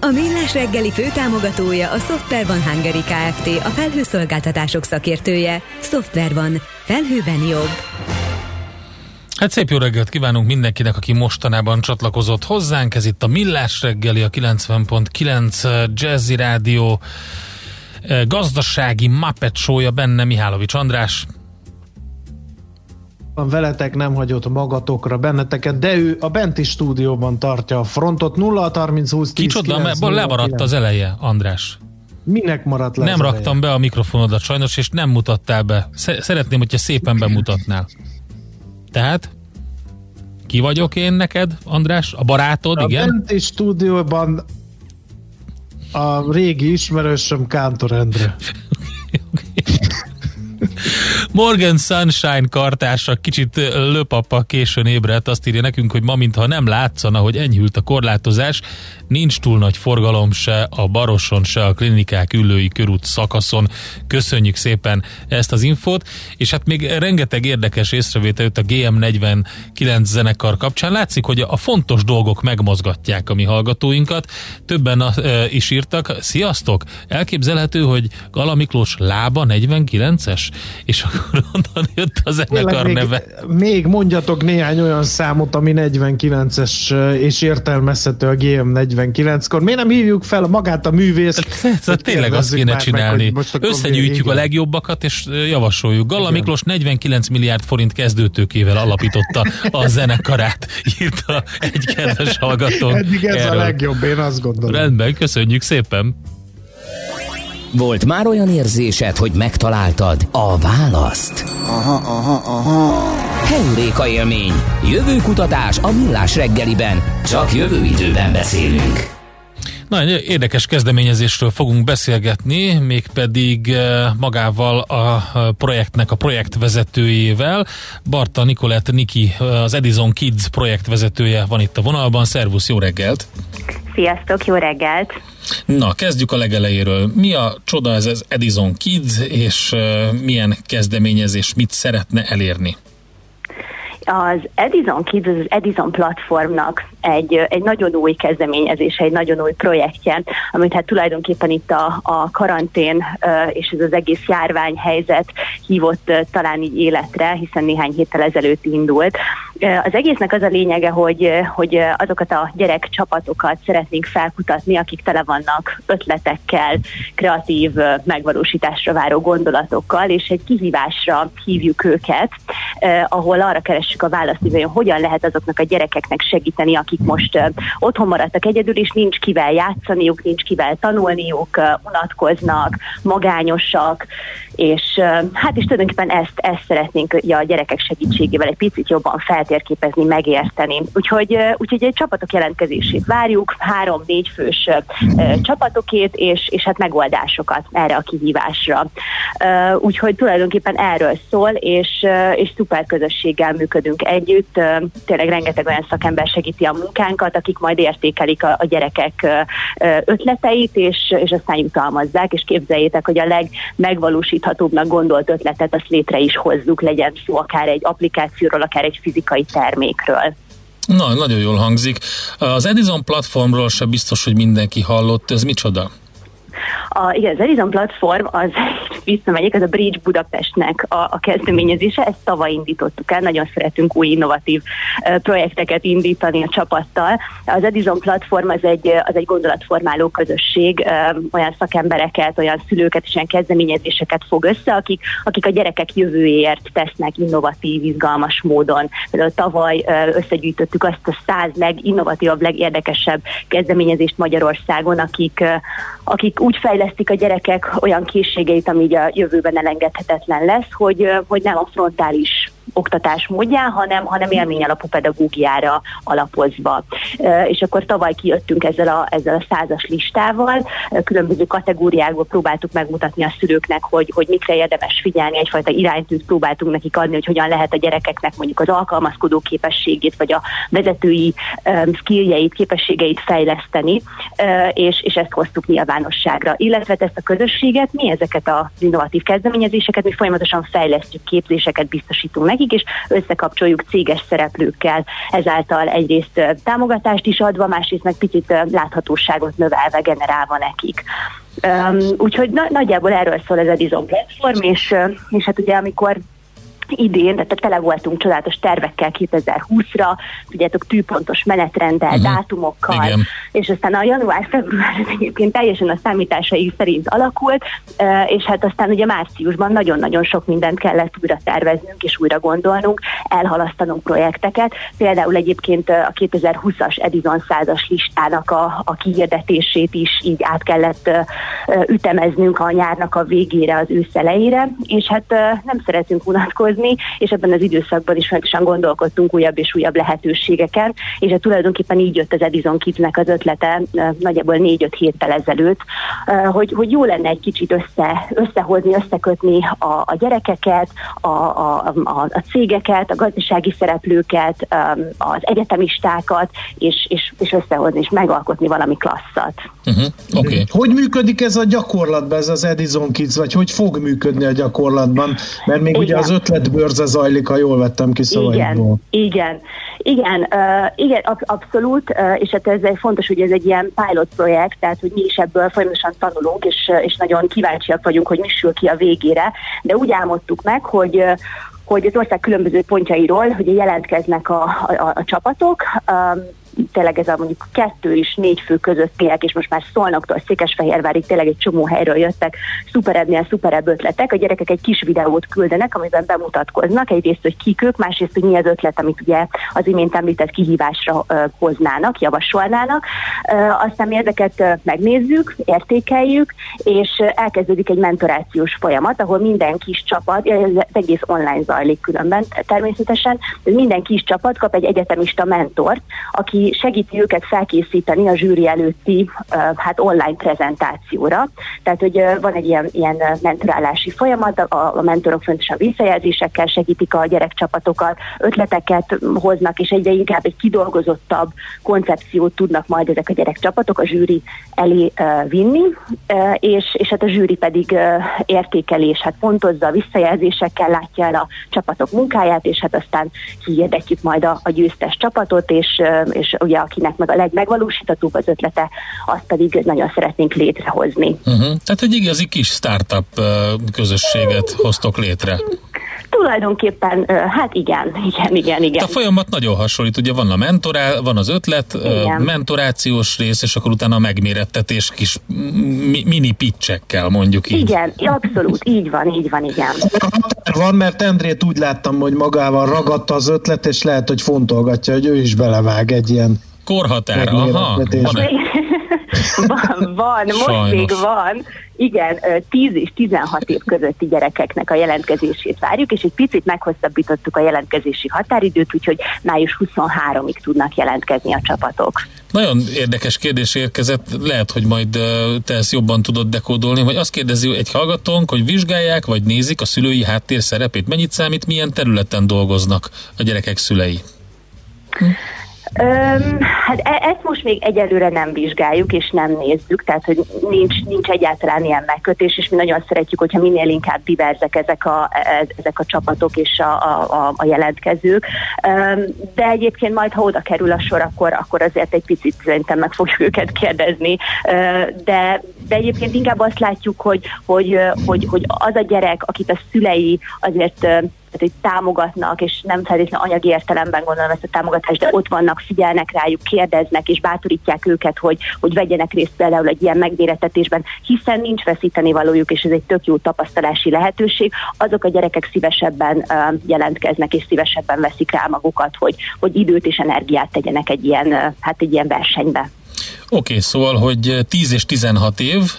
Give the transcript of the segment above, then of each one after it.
A Millás reggeli főtámogatója a Software van Hungary Kft. A felhőszolgáltatások szakértője. Software van. Felhőben jobb. Hát szép jó reggelt kívánunk mindenkinek, aki mostanában csatlakozott hozzánk. Ez itt a Millás reggeli, a 90.9 Jazzy Rádió eh, gazdasági Muppet benne Mihálovics András. Van veletek, nem hagyott magatokra benneteket, de ő a benti stúdióban tartja a frontot 0 30 20 10 Kicsoda, 9, mert lemaradt az eleje, András. Minek maradt le Nem raktam eleje? be a mikrofonodat sajnos, és nem mutattál be. Sze- Szeretném, hogyha szépen bemutatnál. Tehát? Ki vagyok én neked, András? A barátod, A igen? benti stúdióban a régi ismerősöm Kántor Endre. Morgan Sunshine kartársa kicsit löpapa későn ébredt, azt írja nekünk, hogy ma mintha nem látszana, hogy enyhült a korlátozás, nincs túl nagy forgalom se a Baroson, se a klinikák ülői körút szakaszon. Köszönjük szépen ezt az infót, és hát még rengeteg érdekes észrevétel jött a GM49 zenekar kapcsán. Látszik, hogy a fontos dolgok megmozgatják a mi hallgatóinkat. Többen a, e, is írtak, sziasztok! Elképzelhető, hogy Gala Miklós lába 49-es? És akkor onnan jött a zenekar még, neve. még mondjatok néhány olyan számot, ami 49-es és értelmezhető a GM49-kor. Miért nem hívjuk fel magát a művészt? Szóval hogy tényleg azt kéne meg, csinálni. hogy most Összegyűjtjük a legjobbakat, és javasoljuk. Galla Igen. Miklós 49 milliárd forint kezdőtőkével alapította a zenekarát, írta egy kedves hallgató. Eddig ez erről. a legjobb, én azt gondolom. Rendben, köszönjük szépen. Volt már olyan érzésed, hogy megtaláltad a választ? Aha, aha, aha. Heuréka élmény. Jövőkutatás a millás reggeliben. Csak jövő időben beszélünk. Na, egy érdekes kezdeményezésről fogunk beszélgetni, mégpedig eh, magával a eh, projektnek a projektvezetőjével. Barta Nikolett Niki, eh, az Edison Kids projektvezetője van itt a vonalban. Szervusz, jó reggelt! Sziasztok, jó reggelt! Na, kezdjük a legelejéről. Mi a csoda ez az Edison Kids, és uh, milyen kezdeményezés, mit szeretne elérni? Az Edison Kids, az Edison platformnak egy, egy nagyon új kezdeményezése, egy nagyon új projektje, amit hát tulajdonképpen itt a, a karantén és ez az egész járványhelyzet hívott talán így életre, hiszen néhány héttel ezelőtt indult. Az egésznek az a lényege, hogy, hogy azokat a gyerekcsapatokat szeretnénk felkutatni, akik tele vannak ötletekkel, kreatív megvalósításra váró gondolatokkal, és egy kihívásra hívjuk őket, ahol arra keressük a választ, hogy hogyan lehet azoknak a gyerekeknek segíteni, akik most otthon maradtak egyedül, és nincs kivel játszaniuk, nincs kivel tanulniuk, unatkoznak, magányosak, és hát is tulajdonképpen ezt, ezt szeretnénk a gyerekek segítségével egy picit jobban feltérképezni, megérteni. Úgyhogy, úgyhogy egy csapatok jelentkezését várjuk, három-négy fős csapatokét, és, és hát megoldásokat erre a kihívásra. Úgyhogy tulajdonképpen erről szól, és, és szuper közösséggel működünk együtt. Tényleg rengeteg olyan szakember segíti a munkánkat, akik majd értékelik a, a gyerekek ötleteit, és, és aztán jutalmazzák, és képzeljétek, hogy a legmegvalósíthatóbbnak gondolt ötletet azt létre is hozzuk, legyen szó akár egy applikációról, akár egy fizikai termékről. Na, nagyon jól hangzik. Az Edison platformról se biztos, hogy mindenki hallott. Ez micsoda? A, igen, az Edison platform az visszamegyek, az a Bridge Budapestnek a, a kezdeményezése, ezt tavaly indítottuk el, nagyon szeretünk új innovatív uh, projekteket indítani a csapattal. Az Edison platform az egy, az egy gondolatformáló közösség, uh, olyan szakembereket, olyan szülőket és olyan kezdeményezéseket fog össze, akik, akik a gyerekek jövőjéért tesznek innovatív, izgalmas módon. Például tavaly uh, összegyűjtöttük azt a száz leginnovatívabb, legérdekesebb kezdeményezést Magyarországon, akik, akik úgy fejlesztik a gyerekek olyan készségeit, ami a jövőben elengedhetetlen lesz, hogy, hogy nem a frontális oktatás módján, hanem, hanem élmény alapú pedagógiára alapozva. És akkor tavaly kijöttünk ezzel a, ezzel a százas listával, különböző kategóriákból próbáltuk megmutatni a szülőknek, hogy, hogy mikre érdemes figyelni, egyfajta iránytűt próbáltunk nekik adni, hogy hogyan lehet a gyerekeknek mondjuk az alkalmazkodó képességét, vagy a vezetői um, skilljeit, képességeit fejleszteni, és, és ezt hoztuk nyilvánosságra. Illetve ezt a közösséget, mi ezeket az innovatív kezdeményezéseket, mi folyamatosan fejlesztjük, képzéseket biztosítunk nekik, és összekapcsoljuk céges szereplőkkel, ezáltal egyrészt támogatást is adva, másrészt meg picit láthatóságot növelve, generálva nekik. Um, úgyhogy na, nagyjából erről szól ez a Dizon platform, és, és hát ugye amikor idén, tehát tele voltunk csodálatos tervekkel 2020-ra, tudjátok, tűpontos menetrenddel, uh-huh. dátumokkal, Igen. és aztán a január-február egyébként teljesen a számításai szerint alakult, és hát aztán ugye márciusban nagyon-nagyon sok mindent kellett újra terveznünk és újra gondolnunk, elhalasztanunk projekteket. Például egyébként a 2020-as Edison százas listának a, a kihirdetését is így át kellett ütemeznünk a nyárnak a végére, az ősz elejére, és hát nem szeretünk unatkozni, hozni, és ebben az időszakban is fontosan gondolkodtunk újabb és újabb lehetőségeken, és hát tulajdonképpen így jött az Edison Kidsnek az ötlete nagyjából négy-öt héttel ezelőtt, hogy, hogy jó lenne egy kicsit össze, összehozni, összekötni a, a gyerekeket, a, a, a, a cégeket, a gazdasági szereplőket, az egyetemistákat, és, és, és összehozni, és megalkotni valami klasszat. Uh-huh. Okay. Hogy működik ez a gyakorlatban, ez az Edison Kids, vagy hogy fog működni a gyakorlatban? Mert még Igen. ugye az ötlet bőrze zajlik, ha jól vettem ki szavaidból. Igen, igen, igen, uh, igen ab, abszolút, uh, és hát ez egy fontos, hogy ez egy ilyen pilot projekt, tehát hogy mi is ebből folyamatosan tanulunk, és, és nagyon kíváncsiak vagyunk, hogy mi sül ki a végére, de úgy álmodtuk meg, hogy hogy az ország különböző pontjairól hogy jelentkeznek a, a, a csapatok, um, tényleg ez a mondjuk kettő és négy fő közöttiek, és most már Szolnoktól Székesfehérvárig tényleg egy csomó helyről jöttek szuperebbnél szuperebb ötletek. A gyerekek egy kis videót küldenek, amiben bemutatkoznak, egyrészt, hogy kik ők, másrészt, hogy mi az ötlet, amit ugye az imént említett kihívásra hoznának, javasolnának. Aztán mi ezeket megnézzük, értékeljük, és elkezdődik egy mentorációs folyamat, ahol minden kis csapat, ez egész online zajlik különben természetesen, minden kis csapat kap egy egyetemista mentort, aki segíti őket felkészíteni a zsűri előtti hát online prezentációra. Tehát, hogy van egy ilyen, ilyen mentorálási folyamat, a, a mentorok fontosan visszajelzésekkel segítik a gyerekcsapatokat, ötleteket hoznak, és egyre inkább egy kidolgozottabb koncepciót tudnak majd ezek a gyerekcsapatok a zsűri elé vinni, és, és hát a zsűri pedig értékelés, hát pontozza, visszajelzésekkel látja el a csapatok munkáját, és hát aztán kihirdetjük majd a, a győztes csapatot, és, uh, és ugye akinek meg a legmegvalósítatóbb az ötlete, azt pedig nagyon szeretnénk létrehozni. Uh-huh. Tehát egy igazi kis startup közösséget hoztok létre. Tulajdonképpen, hát igen, igen, igen, igen. A folyamat nagyon hasonlít, ugye van a mentorál, van az ötlet, igen. mentorációs rész, és akkor utána a megmérettetés kis mini pitchekkel mondjuk így. Igen, abszolút, így van, így van, igen. Van, mert Endrét úgy láttam, hogy magával ragadta az ötlet, és lehet, hogy fontolgatja, hogy ő is belevág egy ilyen korhatár, aha. Van, van, van, most Sajnos. még van. Igen, 10 és 16 év közötti gyerekeknek a jelentkezését várjuk, és egy picit meghosszabbítottuk a jelentkezési határidőt, úgyhogy május 23-ig tudnak jelentkezni a csapatok. Nagyon érdekes kérdés érkezett, lehet, hogy majd te ezt jobban tudod dekódolni, vagy azt kérdezi egy hallgatónk, hogy vizsgálják, vagy nézik a szülői háttér szerepét, mennyit számít, milyen területen dolgoznak a gyerekek szülei? Öm, hát e- ezt most még egyelőre nem vizsgáljuk, és nem nézzük, tehát hogy nincs, nincs egyáltalán ilyen megkötés, és mi nagyon szeretjük, hogyha minél inkább diverzek ezek a, e- ezek a csapatok és a, a, a jelentkezők. Öm, de egyébként majd, ha oda kerül a sor, akkor, akkor azért egy picit szerintem meg fogjuk őket kérdezni. De, de egyébként inkább azt látjuk, hogy, hogy, hogy, hogy az a gyerek, akit a szülei azért tehát hogy támogatnak, és nem feltétlenül anyagi értelemben gondolom ezt a támogatást, de ott vannak, figyelnek rájuk, kérdeznek, és bátorítják őket, hogy, hogy vegyenek részt például egy ilyen megméretetésben, hiszen nincs veszíteni valójuk, és ez egy tök jó tapasztalási lehetőség. Azok a gyerekek szívesebben uh, jelentkeznek, és szívesebben veszik rá magukat, hogy, hogy időt és energiát tegyenek egy ilyen, uh, hát egy ilyen versenybe. Oké, okay, szóval, hogy 10 és 16 év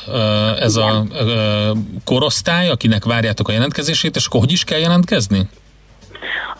ez Igen. a korosztály, akinek várjátok a jelentkezését, és akkor hogy is kell jelentkezni?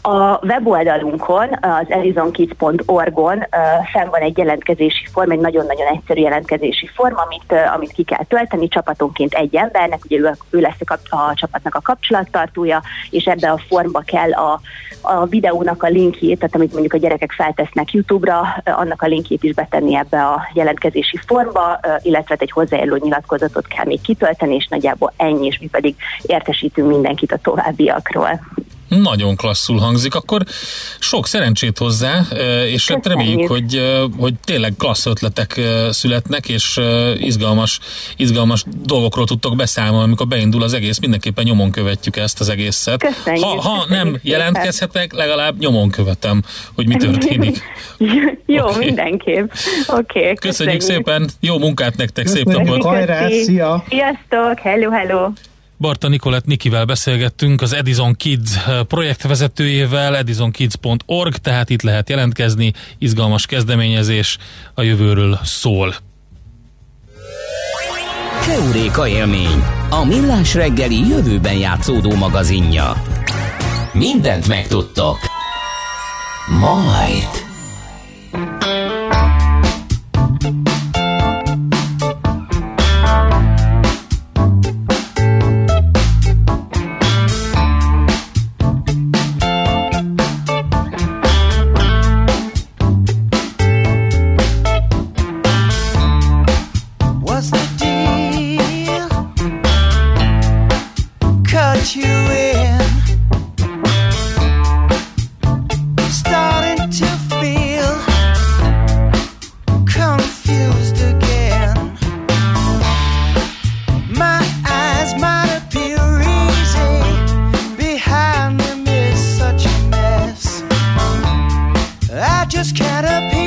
A weboldalunkon, az edisonkids.org-on fenn van egy jelentkezési form, egy nagyon-nagyon egyszerű jelentkezési form, amit, amit ki kell tölteni csapatonként egy embernek, ugye ő, ő lesz a, a csapatnak a kapcsolattartója, és ebbe a formba kell a, a videónak a linkjét, tehát amit mondjuk a gyerekek feltesznek YouTube-ra, annak a linkjét is betenni ebbe a jelentkezési formba, illetve egy hozzájáruló nyilatkozatot kell még kitölteni, és nagyjából ennyi, és mi pedig értesítünk mindenkit a továbbiakról. Nagyon klasszul hangzik, akkor sok szerencsét hozzá, és hát reméljük, hogy, hogy tényleg klassz ötletek születnek, és izgalmas, izgalmas dolgokról tudtok beszámolni, amikor beindul az egész, mindenképpen nyomon követjük ezt az egészet. Köszönjük, ha, ha nem jelentkezhetek, legalább nyomon követem, hogy mi történik. Jó, okay. mindenképp. Oké, okay, köszönjük. köszönjük szépen, jó munkát nektek, szép napot! Hajrá, szia! Sziasztok, hello, hello! Barta Nikolett Nikivel beszélgettünk, az Edison Kids eh, projektvezetőjével, edisonkids.org, tehát itt lehet jelentkezni, izgalmas kezdeményezés a jövőről szól. Keuréka élmény, a millás reggeli jövőben játszódó magazinja. Mindent megtudtok. Majd. just can't appear.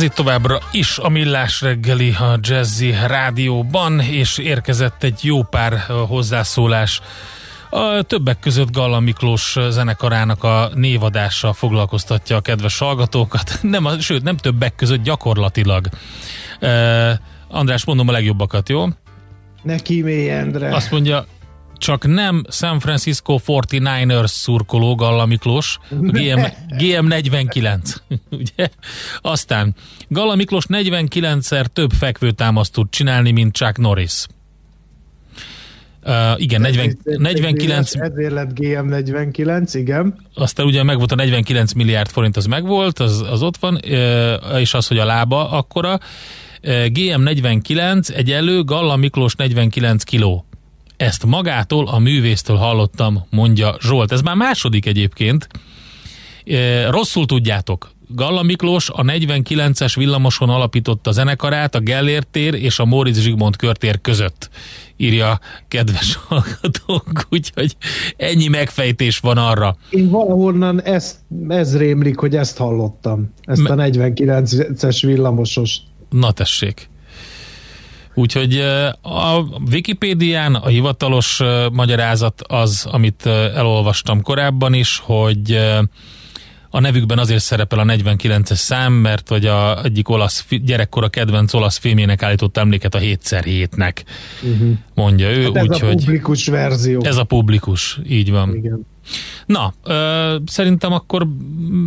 Ez itt továbbra is a Millás reggeli a Jazzy rádióban, és érkezett egy jó pár hozzászólás. A többek között Galla Miklós zenekarának a névadása foglalkoztatja a kedves hallgatókat, nem, sőt nem többek között gyakorlatilag. Uh, András, mondom a legjobbakat, jó? Neki mély Endre. Azt mondja, csak nem San Francisco 49ers szurkoló Galla Miklós, GM, GM49. Ugye? Aztán Galla Miklós 49-szer több fekvőtámaszt tud csinálni, mint Chuck Norris. Uh, igen, 40, 49... Ezért lett GM49, igen. Aztán ugye meg volt a 49 milliárd forint, az megvolt, az, az ott van, és az, hogy a lába akkora. Uh, GM49 egyelő, Galla Miklós 49 kiló. Ezt magától, a művésztől hallottam, mondja Zsolt. Ez már második egyébként. Uh, rosszul tudjátok, Galla Miklós a 49-es villamoson alapította zenekarát a Gellért tér és a Móricz Zsigmond körtér között, írja kedves hallgatók, úgyhogy ennyi megfejtés van arra. Én valahonnan ezt, ez rémlik, hogy ezt hallottam, ezt a 49-es villamosos. Na tessék. Úgyhogy a Wikipédián a hivatalos magyarázat az, amit elolvastam korábban is, hogy a nevükben azért szerepel a 49-es szám, mert vagy a egyik olasz gyerekkora kedvenc olasz filmjének állított emléket a 7x7-nek, uh-huh. mondja ő. Hát ez úgy, a publikus hogy verzió. Ez a publikus, így van. Igen. Na, ö, szerintem akkor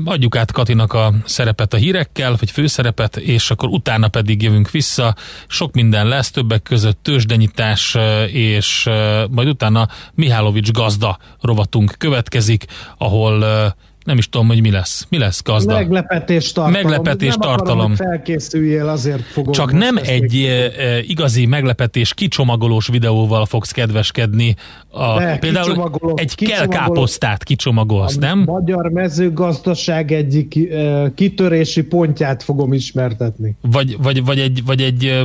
adjuk át Katinak a szerepet a hírekkel, vagy főszerepet, és akkor utána pedig jövünk vissza. Sok minden lesz, többek között tőzsdenyítás, és ö, majd utána Mihálovics gazda rovatunk következik, ahol ö, nem is tudom, hogy mi lesz. Mi lesz gazda? Meglepetés tartalom. Meglepetés nem tartalom. Akarom, hogy felkészüljél, azért fogom. Csak nem egy e, igazi meglepetés kicsomagolós videóval fogsz kedveskedni. A, De, például egy kell káposztát kicsomagolsz, nem? A magyar mezőgazdaság egyik e, kitörési pontját fogom ismertetni. Vagy, vagy, vagy egy, vagy egy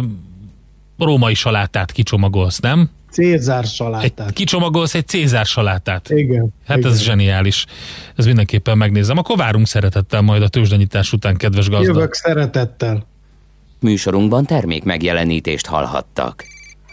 római salátát kicsomagolsz, nem? Cézár salátát. Egy, kicsomagolsz egy Cézár salátát. Igen. Hát igen. ez zseniális. Ez mindenképpen megnézem. Akkor várunk szeretettel majd a tőzsdenyítás után, kedves gazda. Jövök szeretettel. Műsorunkban termék megjelenítést hallhattak.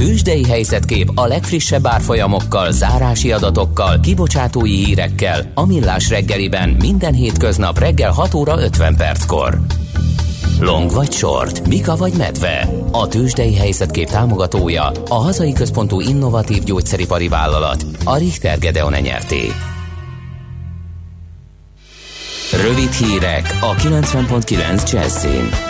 Tőzsdei helyzetkép a legfrissebb árfolyamokkal, zárási adatokkal, kibocsátói hírekkel, a Millás reggeliben minden hétköznap reggel 6 óra 50 perckor. Long vagy short, Mika vagy medve. A tőzsdei helyzetkép támogatója, a hazai központú innovatív gyógyszeripari vállalat, a Richter Gedeon nyerté. Rövid hírek a 90.9 Jazzin.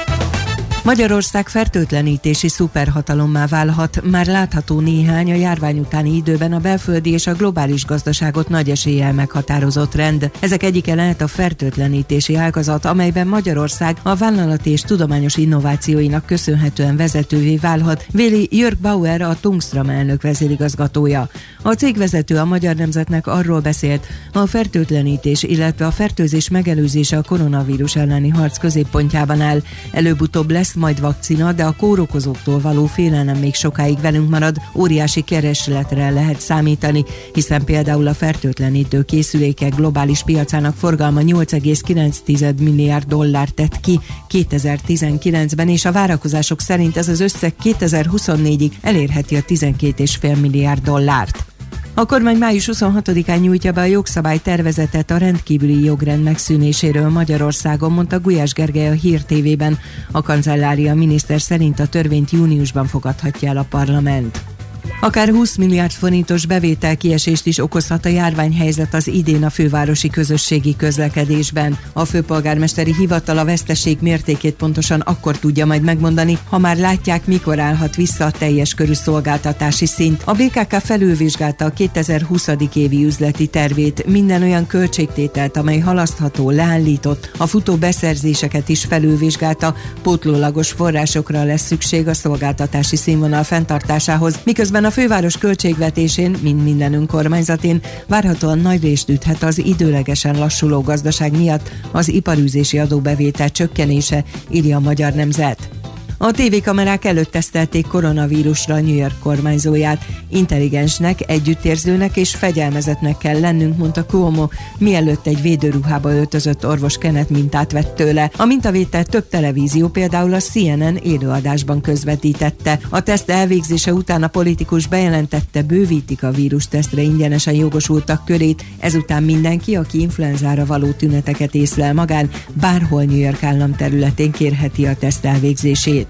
Magyarország fertőtlenítési szuperhatalommá válhat. Már látható néhány a járvány utáni időben a belföldi és a globális gazdaságot nagy eséllyel meghatározott rend. Ezek egyike lehet a fertőtlenítési ágazat, amelyben Magyarország a vállalati és tudományos innovációinak köszönhetően vezetővé válhat, véli Jörg Bauer, a Tungstram elnök vezérigazgatója. A cégvezető a Magyar Nemzetnek arról beszélt, a fertőtlenítés, illetve a fertőzés megelőzése a koronavírus elleni harc középpontjában áll. Előbb-utóbb lesz lesz majd vakcina, de a kórokozóktól való félelem még sokáig velünk marad, óriási keresletre lehet számítani, hiszen például a fertőtlenítő készülékek globális piacának forgalma 8,9 milliárd dollár tett ki 2019-ben, és a várakozások szerint ez az összeg 2024-ig elérheti a 12,5 milliárd dollárt. A kormány május 26-án nyújtja be a jogszabály tervezetet a rendkívüli jogrend megszűnéséről Magyarországon, mondta Gulyás Gergely a Hír TV-ben. A kancellária miniszter szerint a törvényt júniusban fogadhatja el a parlament. Akár 20 milliárd forintos bevétel kiesést is okozhat a járványhelyzet az idén a fővárosi közösségi közlekedésben. A főpolgármesteri hivatal a veszteség mértékét pontosan akkor tudja majd megmondani, ha már látják, mikor állhat vissza a teljes körű szolgáltatási szint. A BKK felülvizsgálta a 2020. évi üzleti tervét, minden olyan költségtételt, amely halasztható, leállított, a futó beszerzéseket is felülvizsgálta, pótlólagos forrásokra lesz szükség a szolgáltatási színvonal fenntartásához, miközben a a főváros költségvetésén, mint minden önkormányzatén, várhatóan nagy részt üthet az időlegesen lassuló gazdaság miatt az iparűzési adóbevétel csökkenése, írja a Magyar Nemzet. A tévékamerák előtt tesztelték koronavírusra a New York kormányzóját. Intelligensnek, együttérzőnek és fegyelmezetnek kell lennünk, mondta Cuomo, mielőtt egy védőruhába öltözött orvos Kenneth mintát vett tőle. A mintavétel több televízió, például a CNN élőadásban közvetítette. A teszt elvégzése után a politikus bejelentette, bővítik a vírustesztre ingyenesen jogosultak körét, ezután mindenki, aki influenzára való tüneteket észlel magán, bárhol New York állam területén kérheti a teszt elvégzését.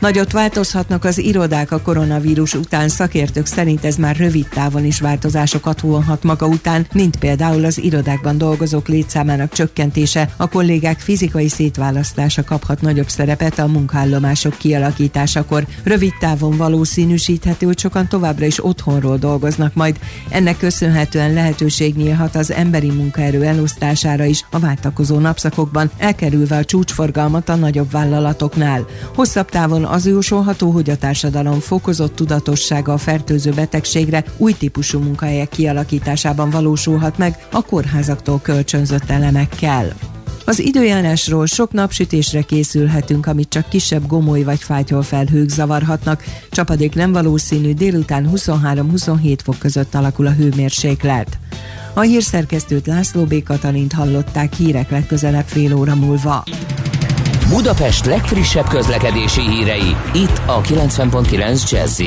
Nagyot változhatnak az irodák a koronavírus után, szakértők szerint ez már rövid távon is változásokat vonhat maga után, mint például az irodákban dolgozók létszámának csökkentése, a kollégák fizikai szétválasztása kaphat nagyobb szerepet a munkállomások kialakításakor. Rövid távon valószínűsíthető, hogy sokan továbbra is otthonról dolgoznak majd. Ennek köszönhetően lehetőség nyílhat az emberi munkaerő elosztására is a váltakozó napszakokban, elkerülve a csúcsforgalmat a nagyobb vállalatoknál. Hosszabb távon az jósolható, hogy a társadalom fokozott tudatossága a fertőző betegségre új típusú munkahelyek kialakításában valósulhat meg a kórházaktól kölcsönzött elemekkel. Az időjárásról sok napsütésre készülhetünk, amit csak kisebb gomoly vagy fátyol felhők zavarhatnak. Csapadék nem valószínű, délután 23-27 fok között alakul a hőmérséklet. A hírszerkesztőt László B. Katalint hallották hírek legközelebb fél óra múlva. Budapest legfrissebb közlekedési hírei, itt a 90.9 jazz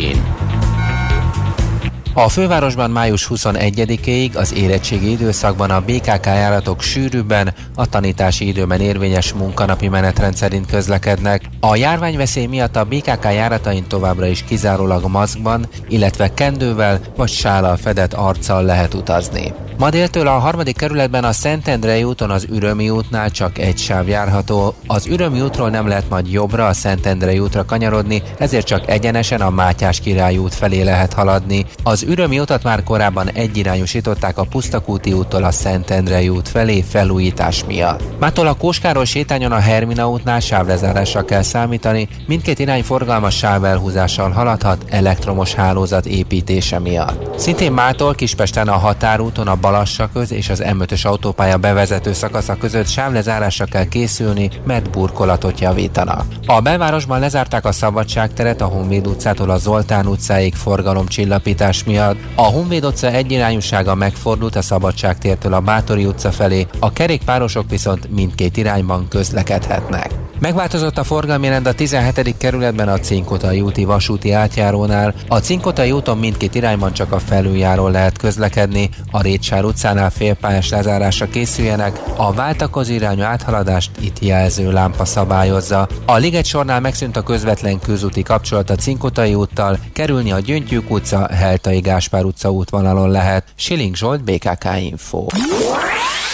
a fővárosban május 21-ig az érettségi időszakban a BKK járatok sűrűbben, a tanítási időben érvényes munkanapi menetrend szerint közlekednek. A járványveszély miatt a BKK járatain továbbra is kizárólag maszkban, illetve kendővel vagy sállal fedett arccal lehet utazni. Ma déltől a harmadik kerületben a Szentendrei úton az Ürömi útnál csak egy sáv járható. Az Ürömi útról nem lehet majd jobbra a Szentendrei útra kanyarodni, ezért csak egyenesen a Mátyás király út felé lehet haladni. Az Ürömi utat már korábban egyirányosították a Pusztakúti úttól a Szentendrei út felé felújítás miatt. Mától a Kóskáról sétányon a Hermina útnál sávlezárásra kell számítani, mindkét irány forgalmas sávelhúzással haladhat elektromos hálózat építése miatt. Szintén mától Kispesten a határúton a Balassa köz és az M5-ös autópálya bevezető szakasza között sávlezárásra kell készülni, mert burkolatot javítanak. A belvárosban lezárták a Szabadságteret a Honvéd utcától a Zoltán utcáig forgalomcsillapítás miatt. A Honvéd utca egyirányúsága megfordult a Szabadságtértől a Bátori utca felé, a kerékpárosok viszont mindkét irányban közlekedhetnek. Megváltozott a forgalmi rend a 17. kerületben a Cinkotai úti vasúti átjárónál. A Cinkotai úton mindkét irányban csak a felüljáról lehet közlekedni, a Rétsár utcánál félpályás lezárásra készüljenek, a váltakozó irányú áthaladást itt jelző lámpa szabályozza. A Liget sornál megszűnt a közvetlen közúti kapcsolat a Cinkotai úttal, kerülni a Gyöngytyűk utca, Heltai Gáspár utca útvonalon lehet. Siling Zsolt, BKK Info.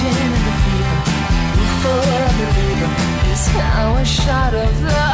Catching the fever before I believe is now a shot of love.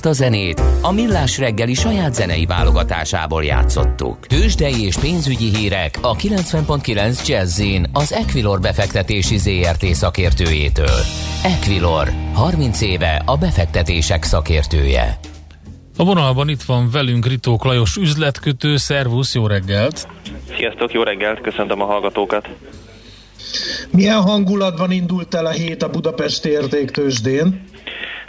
Ezt a zenét a Millás reggeli saját zenei válogatásából játszottuk. Tőzsdei és pénzügyi hírek a 90.9 Jazzin az Equilor befektetési ZRT szakértőjétől. Equilor, 30 éve a befektetések szakértője. A vonalban itt van velünk Ritók Lajos üzletkötő, szervusz, jó reggelt! Sziasztok, jó reggelt, köszöntöm a hallgatókat. Milyen hangulatban indult el a hét a Budapesti értéktősdén?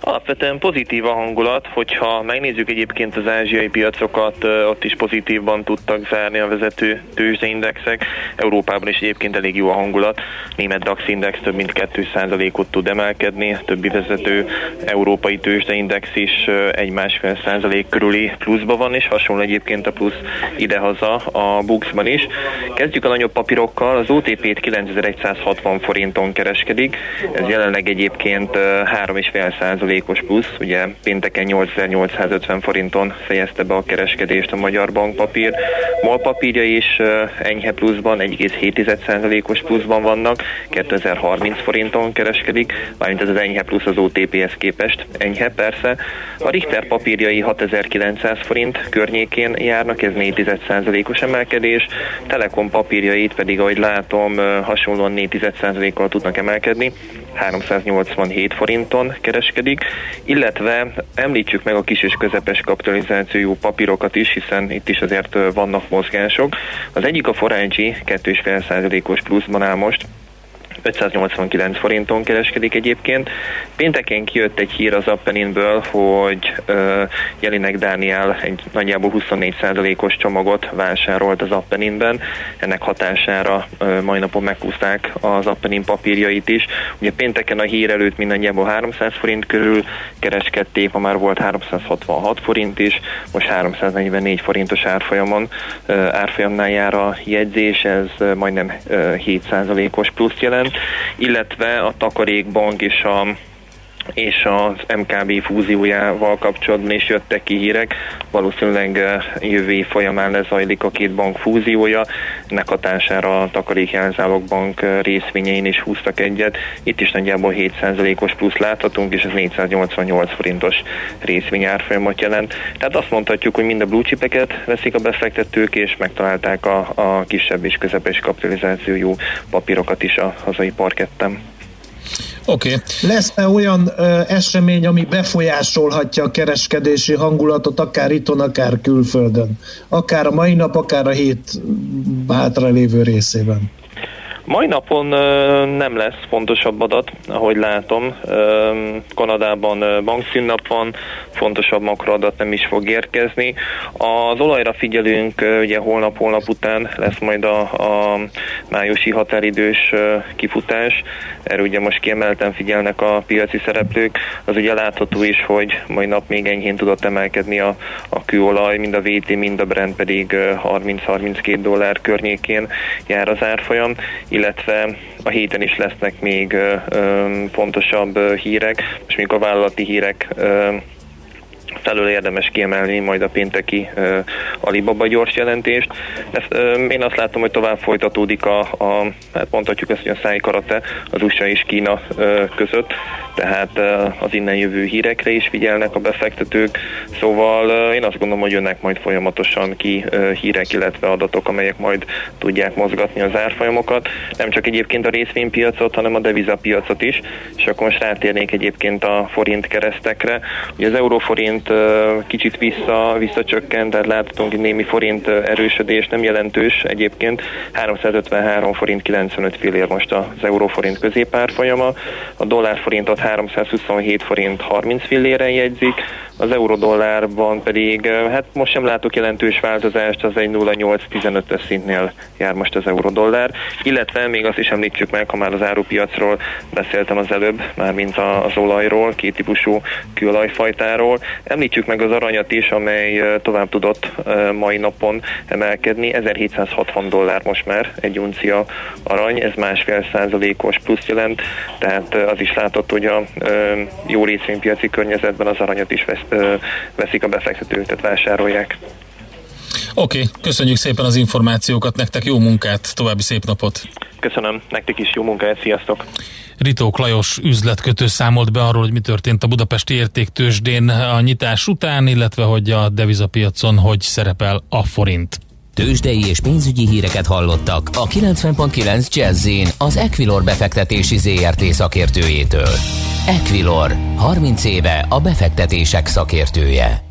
Alapvetően pozitív a hangulat, hogyha megnézzük egyébként az ázsiai piacokat, ott is pozitívban tudtak zárni a vezető tőzsdeindexek. Európában is egyébként elég jó a hangulat. Német DAX index több mint 2%-ot tud emelkedni, többi vezető európai tőzsdeindex is egy-másfél százalék körüli pluszban van, és hasonló egyébként a plusz idehaza a Buxban is. Kezdjük a nagyobb papírokkal, az OTP-t 9160 forinton kereskedik, ez jelenleg egyébként 3,5 százalék százalékos plusz, ugye pénteken 8850 forinton fejezte be a kereskedést a magyar bankpapír. MOL papírja is enyhe pluszban, 1,7 százalékos pluszban vannak, 2030 forinton kereskedik, mármint ez az enyhe plusz az OTP-hez képest, enyhe persze. A Richter papírjai 6900 forint környékén járnak, ez 4 százalékos emelkedés, Telekom papírjait pedig, ahogy látom, hasonlóan 4 százalékkal tudnak emelkedni, 387 forinton kereskedik, illetve említsük meg a kis és közepes kapitalizációjú papírokat is, hiszen itt is azért vannak mozgások. Az egyik a Forágyi 2,5%-os pluszban áll most, 589 forinton kereskedik egyébként. Pénteken kijött egy hír az Appeninből, hogy uh, Jelinek Dániel egy nagyjából 24%-os csomagot vásárolt az Appeninben. Ennek hatására uh, mai napon meghúzták az Appenin papírjait is. Ugye pénteken a hír előtt mindannyiából 300 forint körül kereskedték, ma már volt 366 forint is, most 344 forintos árfolyamon uh, árfolyamnál jár a jegyzés, ez uh, majdnem uh, 7%-os plusz jelent illetve a Takarékbank és a és az MKB fúziójával kapcsolatban is jöttek ki hírek. Valószínűleg jövő év folyamán lezajlik a két bank fúziója. Ennek hatására a Takarékjelzálog bank részvényein is húztak egyet. Itt is nagyjából 7%-os plusz láthatunk, és ez 488 forintos részvényárfolyamot jelent. Tehát azt mondhatjuk, hogy mind a blue chipeket veszik a befektetők, és megtalálták a, a kisebb és közepes kapitalizációjú papírokat is a hazai parketten. Oké. Okay. Lesz-e olyan ö, esemény, ami befolyásolhatja a kereskedési hangulatot, akár itthon, akár külföldön? Akár a mai nap, akár a hét hátralévő részében? Mai napon nem lesz fontosabb adat, ahogy látom. Kanadában bankszínnap van, fontosabb makroadat nem is fog érkezni. Az olajra figyelünk, ugye holnap-holnap után lesz majd a, a májusi határidős kifutás. Erről ugye most kiemelten figyelnek a piaci szereplők. Az ugye látható is, hogy mai nap még enyhén tudott emelkedni a, a kőolaj, mind a VT, mind a Brent pedig 30-32 dollár környékén jár az árfolyam illetve a héten is lesznek még fontosabb hírek, és még a vállalati hírek felől érdemes kiemelni majd a pénteki uh, Alibaba gyors jelentést. Ezt, uh, én azt látom, hogy tovább folytatódik a, a hát mondhatjuk ezt, hogy a száj karate az USA és Kína uh, között, tehát uh, az innen jövő hírekre is figyelnek a befektetők, szóval uh, én azt gondolom, hogy jönnek majd folyamatosan ki uh, hírek, illetve adatok, amelyek majd tudják mozgatni az árfolyamokat. Nem csak egyébként a részvénypiacot, hanem a devizapiacot is, és akkor most rátérnék egyébként a forint keresztekre. Ugye az euróforint kicsit vissza, visszacsökkent, tehát láthatunk némi forint erősödés, nem jelentős egyébként. 353 forint 95 fillér most az euróforint középárfolyama, a dollárforintot 327 forint 30 fillére jegyzik, az euró-dollárban pedig, hát most sem látok jelentős változást, az egy 0,815-ös szintnél jár most az euró-dollár, illetve még azt is említsük meg, ha már az árupiacról beszéltem az előbb, mármint az olajról, két típusú kőolajfajtáról. Említsük meg az aranyat is, amely tovább tudott mai napon emelkedni, 1760 dollár most már egy uncia arany, ez másfél százalékos plusz jelent, tehát az is látott, hogy a jó részvénypiaci környezetben az aranyat is vesz, veszik a befektetők, tehát vásárolják. Oké, okay, köszönjük szépen az információkat, nektek jó munkát, további szép napot! Köszönöm, nektek is jó munkát, sziasztok! Ritó Klajos üzletkötő számolt be arról, hogy mi történt a budapesti értéktősdén a nyitás után, illetve hogy a devizapiacon hogy szerepel a forint. Tőzsdei és pénzügyi híreket hallottak a 90.9 jazz az Equilor befektetési ZRT szakértőjétől. Equilor, 30 éve a befektetések szakértője.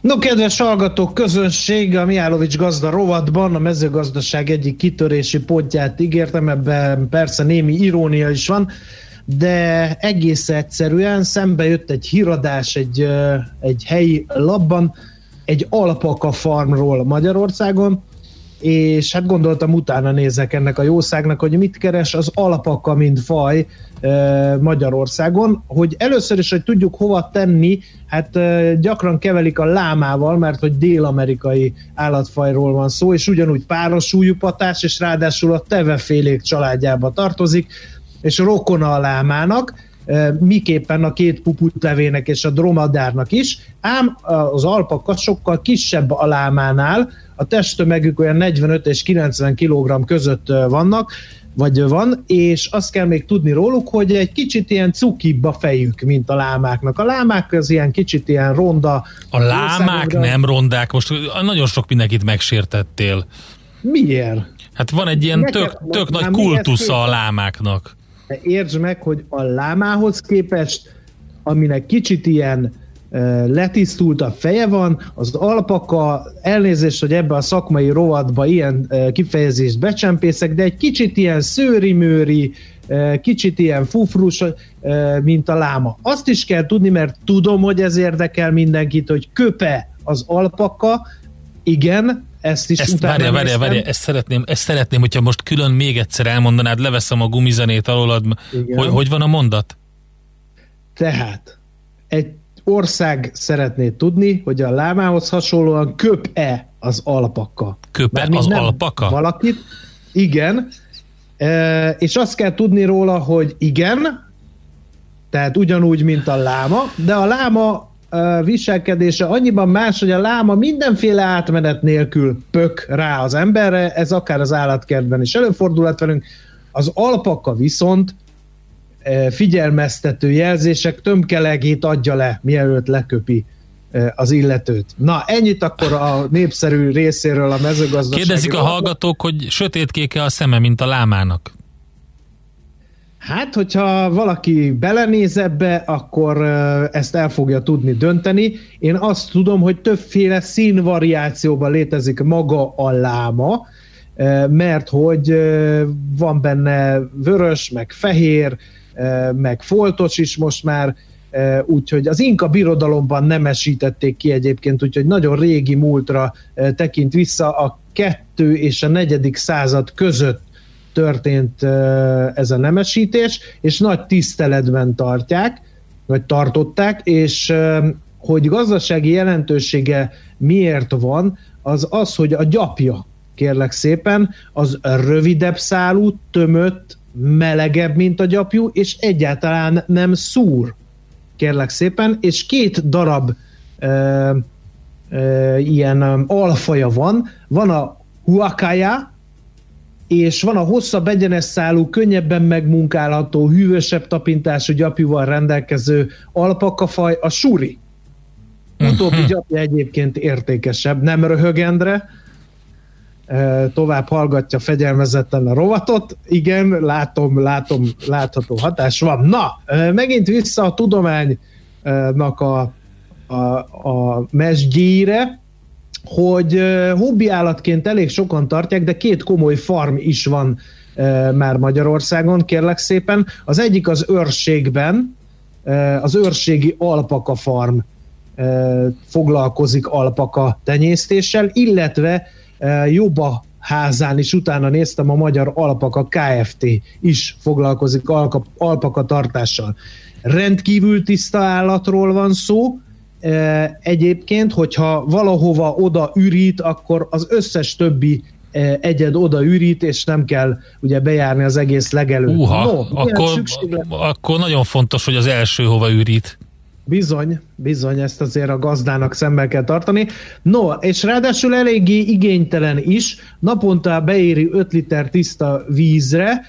No, kedves hallgatók, közönség, a Mihálovics gazda rovatban a mezőgazdaság egyik kitörési pontját ígértem, ebben persze némi irónia is van, de egész egyszerűen szembe jött egy híradás egy, egy helyi labban, egy alpaka farmról Magyarországon, és hát gondoltam utána nézek ennek a jószágnak, hogy mit keres az alpaka, mint faj Magyarországon, hogy először is, hogy tudjuk hova tenni, hát gyakran kevelik a lámával, mert hogy dél-amerikai állatfajról van szó, és ugyanúgy páros patás, és ráadásul a tevefélék családjába tartozik, és rokona a lámának, miképpen a két puputlevének és a dromadárnak is, ám az alpaka sokkal kisebb a lámánál, a testtömegük olyan 45 és 90 kg között vannak, vagy van, és azt kell még tudni róluk, hogy egy kicsit ilyen cukibb a fejük, mint a lámáknak. A lámák az ilyen kicsit ilyen ronda. A lámák nem rondák, most nagyon sok mindenkit megsértettél. Miért? Hát van egy ilyen tök, tök nagy kultusza a lámáknak. De értsd meg, hogy a lámához képest, aminek kicsit ilyen ö, letisztultabb feje van, az alpaka, elnézést, hogy ebbe a szakmai rovatba ilyen kifejezést becsempészek, de egy kicsit ilyen szőri-mőri, ö, kicsit ilyen fufrus, mint a láma. Azt is kell tudni, mert tudom, hogy ez érdekel mindenkit, hogy köpe az alpaka, igen, ezt is Ezt, utána várjál, néztem. várjál, ezt szeretném, ezt szeretném, hogyha most külön még egyszer elmondanád, leveszem a gumizenét alólad, hogy, hogy van a mondat? Tehát egy ország szeretné tudni, hogy a lámához hasonlóan köp-e az alpaka. Köpe Mármint az nem alpaka? Valakit, igen, e, és azt kell tudni róla, hogy igen, tehát ugyanúgy, mint a láma, de a láma viselkedése annyiban más, hogy a láma mindenféle átmenet nélkül pök rá az emberre, ez akár az állatkertben is előfordulhat velünk, az alpaka viszont figyelmeztető jelzések tömkelegét adja le, mielőtt leköpi az illetőt. Na, ennyit akkor a népszerű részéről a mezőgazdasági Kérdezik a hallgatók, hogy sötétkéke a szeme, mint a lámának. Hát, hogyha valaki belenéz ebbe, akkor ezt el fogja tudni dönteni. Én azt tudom, hogy többféle színvariációban létezik maga a láma, mert hogy van benne vörös, meg fehér, meg foltos is most már, úgyhogy az Inka birodalomban nemesítették ki egyébként, úgyhogy nagyon régi múltra tekint vissza a kettő és a negyedik század között történt ez a nemesítés, és nagy tiszteletben tartják, vagy tartották, és hogy gazdasági jelentősége miért van, az az, hogy a gyapja, kérlek szépen, az rövidebb szálú, tömött, melegebb, mint a gyapjú, és egyáltalán nem szúr, kérlek szépen, és két darab ö, ö, ilyen alfaja van, van a huacaya, és van a hosszabb egyenes szálú, könnyebben megmunkálható, hűvösebb tapintású gyapjúval rendelkező alpakafaj, a suri. Utóbbi gyapja egyébként értékesebb, nem röhögendre, tovább hallgatja fegyelmezetten a rovatot. Igen, látom, látom, látható hatás van. Na, megint vissza a tudománynak a, a, a mesdjére, hogy hobbi állatként elég sokan tartják, de két komoly farm is van már Magyarországon, kérlek szépen. Az egyik az őrségben, az őrségi alpaka farm foglalkozik alpaka tenyésztéssel, illetve ö, Jobba házán is utána néztem, a Magyar Alpaka Kft. is foglalkozik alpaka tartással. Rendkívül tiszta állatról van szó, egyébként, hogyha valahova oda ürít, akkor az összes többi egyed oda ürít, és nem kell ugye bejárni az egész legelőt. Uha, no, akkor, akkor nagyon fontos, hogy az első hova ürít. Bizony, bizony, ezt azért a gazdának szemmel kell tartani. No, és ráadásul eléggé igénytelen is, naponta beéri 5 liter tiszta vízre,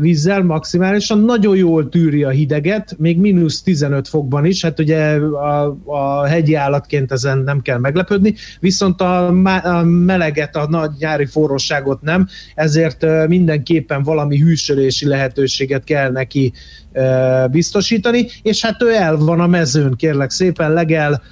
vízzel maximálisan, nagyon jól tűri a hideget, még mínusz 15 fokban is, hát ugye a, a hegyi állatként ezen nem kell meglepődni, viszont a, a meleget, a nagy nyári forróságot nem, ezért mindenképpen valami hűsölési lehetőséget kell neki biztosítani, és hát ő el van a mezőn, kérlek szépen, legel,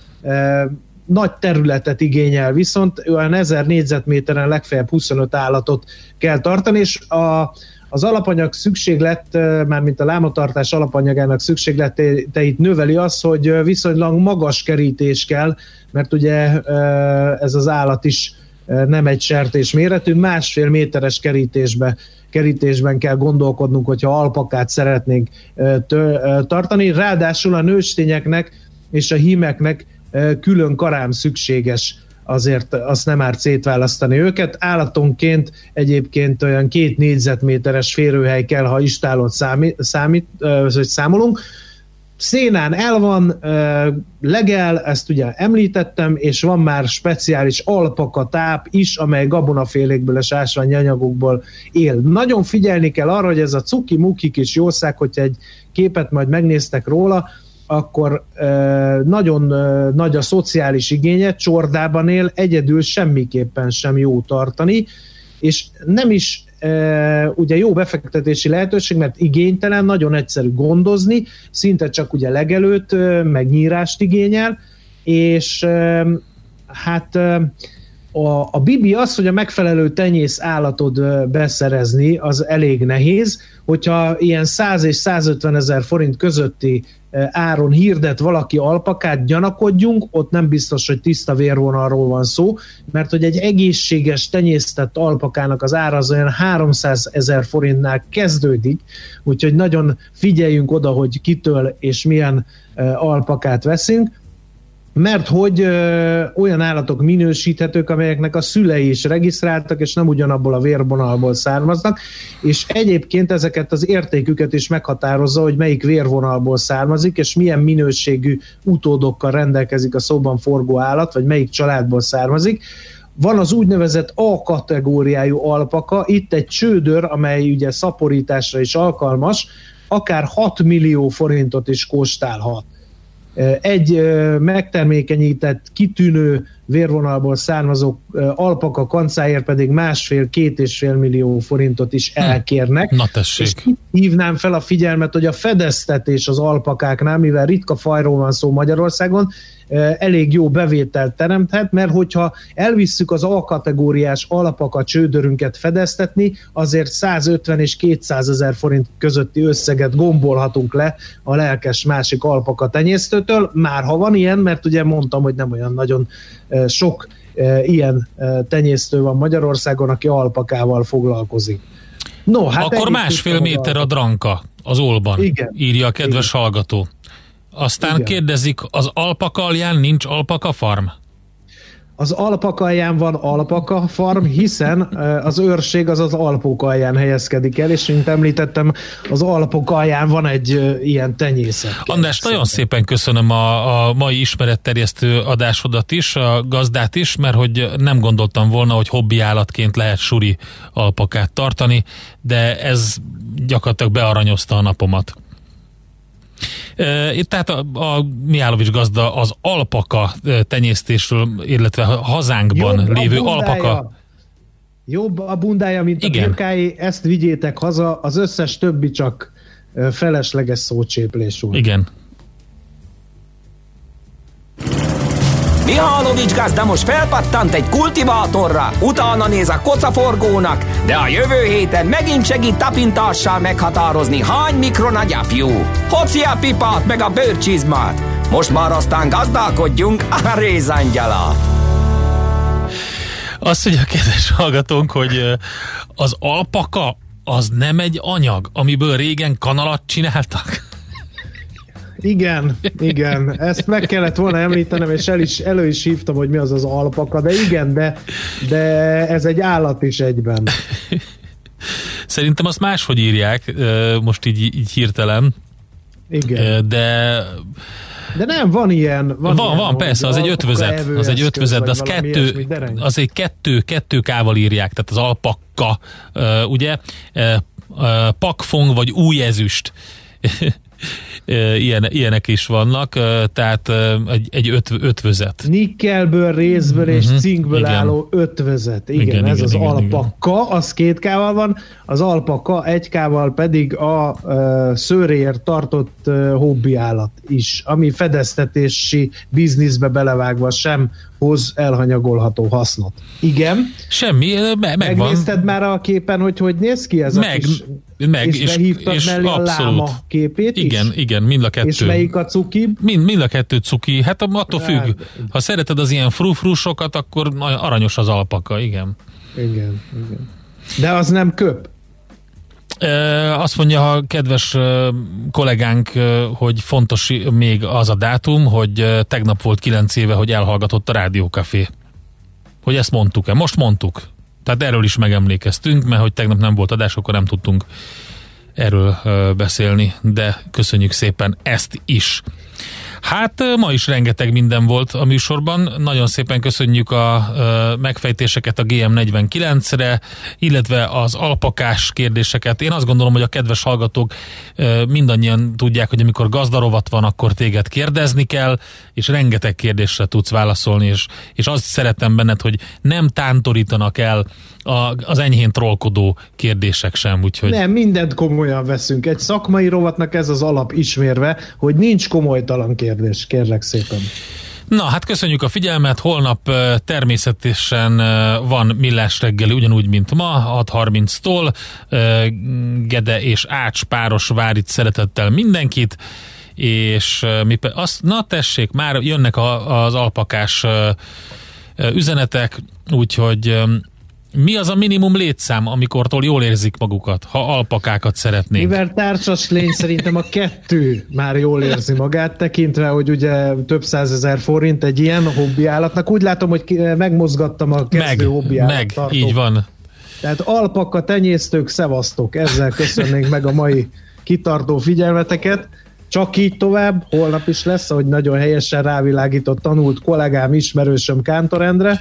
nagy területet igényel, viszont olyan 1000 négyzetméteren legfeljebb 25 állatot kell tartani, és a, az alapanyag szükséglet, mármint a lámatartás alapanyagának szükségleteit növeli az, hogy viszonylag magas kerítés kell, mert ugye ez az állat is nem egy sertés méretű, másfél méteres kerítésbe kerítésben kell gondolkodnunk, hogyha alpakát szeretnénk tartani. Ráadásul a nőstényeknek és a hímeknek külön karám szükséges azért azt nem árt szétválasztani őket. Állatonként egyébként olyan két négyzetméteres férőhely kell, ha istálot számít, számít vagy számolunk. Szénán el van, legel, ezt ugye említettem, és van már speciális alpaka táp is, amely gabonafélékből és ásványi anyagokból él. Nagyon figyelni kell arra, hogy ez a cuki-muki kis jószág, hogyha egy képet majd megnéztek róla, akkor nagyon nagy a szociális igénye, csordában él, egyedül semmiképpen sem jó tartani, és nem is ugye jó befektetési lehetőség, mert igénytelen, nagyon egyszerű gondozni, szinte csak ugye legelőt, meg nyírást igényel, és hát a, a bibi az, hogy a megfelelő tenyész állatod beszerezni, az elég nehéz. Hogyha ilyen 100 és 150 ezer forint közötti áron hirdet valaki alpakát, gyanakodjunk, ott nem biztos, hogy tiszta vérvonalról van szó, mert hogy egy egészséges tenyésztett alpakának az ára az olyan 300 ezer forintnál kezdődik, úgyhogy nagyon figyeljünk oda, hogy kitől és milyen alpakát veszünk mert hogy ö, olyan állatok minősíthetők, amelyeknek a szülei is regisztráltak, és nem ugyanabból a vérvonalból származnak, és egyébként ezeket az értéküket is meghatározza, hogy melyik vérvonalból származik, és milyen minőségű utódokkal rendelkezik a szóban forgó állat, vagy melyik családból származik. Van az úgynevezett A kategóriájú alpaka, itt egy csődör, amely ugye szaporításra is alkalmas, akár 6 millió forintot is kóstálhat egy megtermékenyített, kitűnő vérvonalból származó alpaka kancáért pedig másfél-két és fél millió forintot is elkérnek. Na tessék. És hívnám fel a figyelmet, hogy a fedeztetés az alpakáknál, mivel ritka fajról van szó Magyarországon, elég jó bevételt teremthet, mert hogyha elvisszük az A-kategóriás alapaka csődörünket fedeztetni, azért 150 és 200 ezer forint közötti összeget gombolhatunk le a lelkes másik alpaka tenyésztőtől, már ha van ilyen, mert ugye mondtam, hogy nem olyan nagyon sok ilyen tenyésztő van Magyarországon, aki alpakával foglalkozik. No, hát Akkor másfél méter a dranka az olban, Igen. írja a kedves Igen. hallgató. Aztán Igen. kérdezik, az alpaka alján nincs alpaka farm? Az alpak alján van alpaka farm, hiszen az őrség az az alpok alján helyezkedik el, és mint említettem, az alpok alján van egy ilyen tenyészet. András, nagyon szépen köszönöm a, a mai ismeretterjesztő adásodat is, a gazdát is, mert hogy nem gondoltam volna, hogy hobbi állatként lehet suri alpakát tartani, de ez gyakorlatilag bearanyozta a napomat. Tehát a, a Miálovics gazda az alpaka tenyésztésről, illetve hazánkban Jobb lévő alpaka Jobb a bundája, mint Igen. a birkái, ezt vigyétek haza, az összes többi csak felesleges szócséplés úr. Igen. Mihálovics gazda most felpattant egy kultivátorra, utána néz a kocaforgónak, de a jövő héten megint segít tapintással meghatározni, hány mikron a gyapjú. Hoci a pipát meg a bőrcsizmát. Most már aztán gazdálkodjunk a rézangyala. Azt mondja a kedves hallgatónk, hogy az alpaka az nem egy anyag, amiből régen kanalat csináltak. Igen, igen, ezt meg kellett volna említenem, és el is, elő is hívtam, hogy mi az az alpaka, de igen, de, de ez egy állat is egyben. Szerintem azt máshogy írják, most így, így hirtelen. Igen. De de nem, van ilyen. Van, van, ilyen, van persze, az egy ötvözet, az egy ötvözet, de az kettő, az egy kettő, kettő kával írják, tehát az alpakka, ugye, pakfong vagy új ezüst. Ilyen, ilyenek is vannak, tehát egy, egy öt, ötvözet. Nikkelből, részből és Mhm, cinkből igen. álló ötvezet. Igen, Igen, ez igen, az igen, alpaka, az két kával van, az alpaka egy kával pedig a uh, szőréért tartott uh, hobbi állat is, ami fedeztetési bizniszbe belevágva sem hoz elhanyagolható hasznot. Igen. Semmi, me, megvan. Megnézted már a képen, hogy hogy néz ki ez Meg, a kis... meg, és, és- behívtad és mellé a abszolút. láma képét Igen, is? igen, mind a kettő. És melyik a cuki? Mind, mind a kettő cuki. Hát attól függ. Hát. Ha szereted az ilyen frufrusokat, akkor aranyos az alpaka, igen. Igen, igen. De az nem köp. Azt mondja a kedves kollégánk, hogy fontos még az a dátum, hogy tegnap volt kilenc éve, hogy elhallgatott a rádiókafé. Hogy ezt mondtuk-e? Most mondtuk. Tehát erről is megemlékeztünk, mert hogy tegnap nem volt adás, akkor nem tudtunk erről beszélni, de köszönjük szépen ezt is. Hát ma is rengeteg minden volt a műsorban. Nagyon szépen köszönjük a megfejtéseket a GM49-re, illetve az alpakás kérdéseket. Én azt gondolom, hogy a kedves hallgatók mindannyian tudják, hogy amikor gazdarovat van, akkor téged kérdezni kell, és rengeteg kérdésre tudsz válaszolni, és, és azt szeretem benned, hogy nem tántorítanak el a, az enyhén trollkodó kérdések sem, úgyhogy... Nem, mindent komolyan veszünk. Egy szakmai rovatnak ez az alap ismérve, hogy nincs komolytalan kérdés, kérlek szépen. Na, hát köszönjük a figyelmet, holnap természetesen van millás reggeli, ugyanúgy, mint ma, 6.30-tól. Ö, Gede és Ács páros vár itt szeretettel mindenkit, és mi pe- azt, na tessék, már jönnek a, az alpakás üzenetek, úgyhogy mi az a minimum létszám, amikortól jól érzik magukat, ha alpakákat szeretnénk? Mivel társas lény szerintem a kettő már jól érzi magát, tekintve, hogy ugye több százezer forint egy ilyen hobbi állatnak. Úgy látom, hogy megmozgattam a Meg, kezdő hobbi állat meg, tartók. így van. Tehát alpaka tenyésztők, szevasztok. Ezzel köszönnénk meg a mai kitartó figyelmeteket. Csak így tovább, holnap is lesz, ahogy nagyon helyesen rávilágított tanult kollégám, ismerősöm Kántor Endre,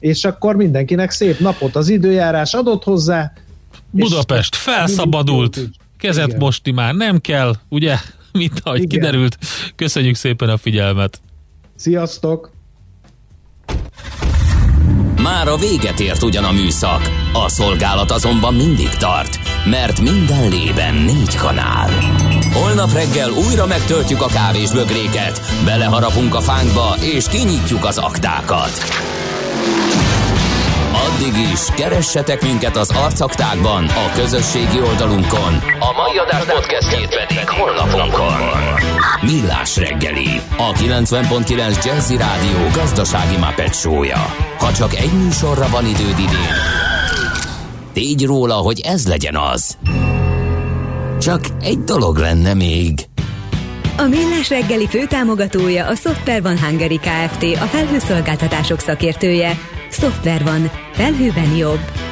és akkor mindenkinek szép napot az időjárás adott hozzá. Budapest felszabadult, kezet Igen. mosti már nem kell, ugye? Mint ahogy Igen. kiderült. Köszönjük szépen a figyelmet. Sziasztok! Már a véget ért ugyan a műszak, a szolgálat azonban mindig tart, mert minden lében négy kanál. Holnap reggel újra megtöltjük a kávés bögréket, beleharapunk a fánkba és kinyitjuk az aktákat. Addig is, keressetek minket az arcaktákban, a közösségi oldalunkon. A mai adás podcastjét pedig holnapunkon. Millás reggeli, a 90.9 Jazzy Rádió gazdasági Muppet show-ja. Ha csak egy műsorra van időd idén, tégy róla, hogy ez legyen az. Csak egy dolog lenne még. A Millás reggeli főtámogatója a Software van Hungary Kft. A felhőszolgáltatások szakértője. Software van. Felhőben jobb.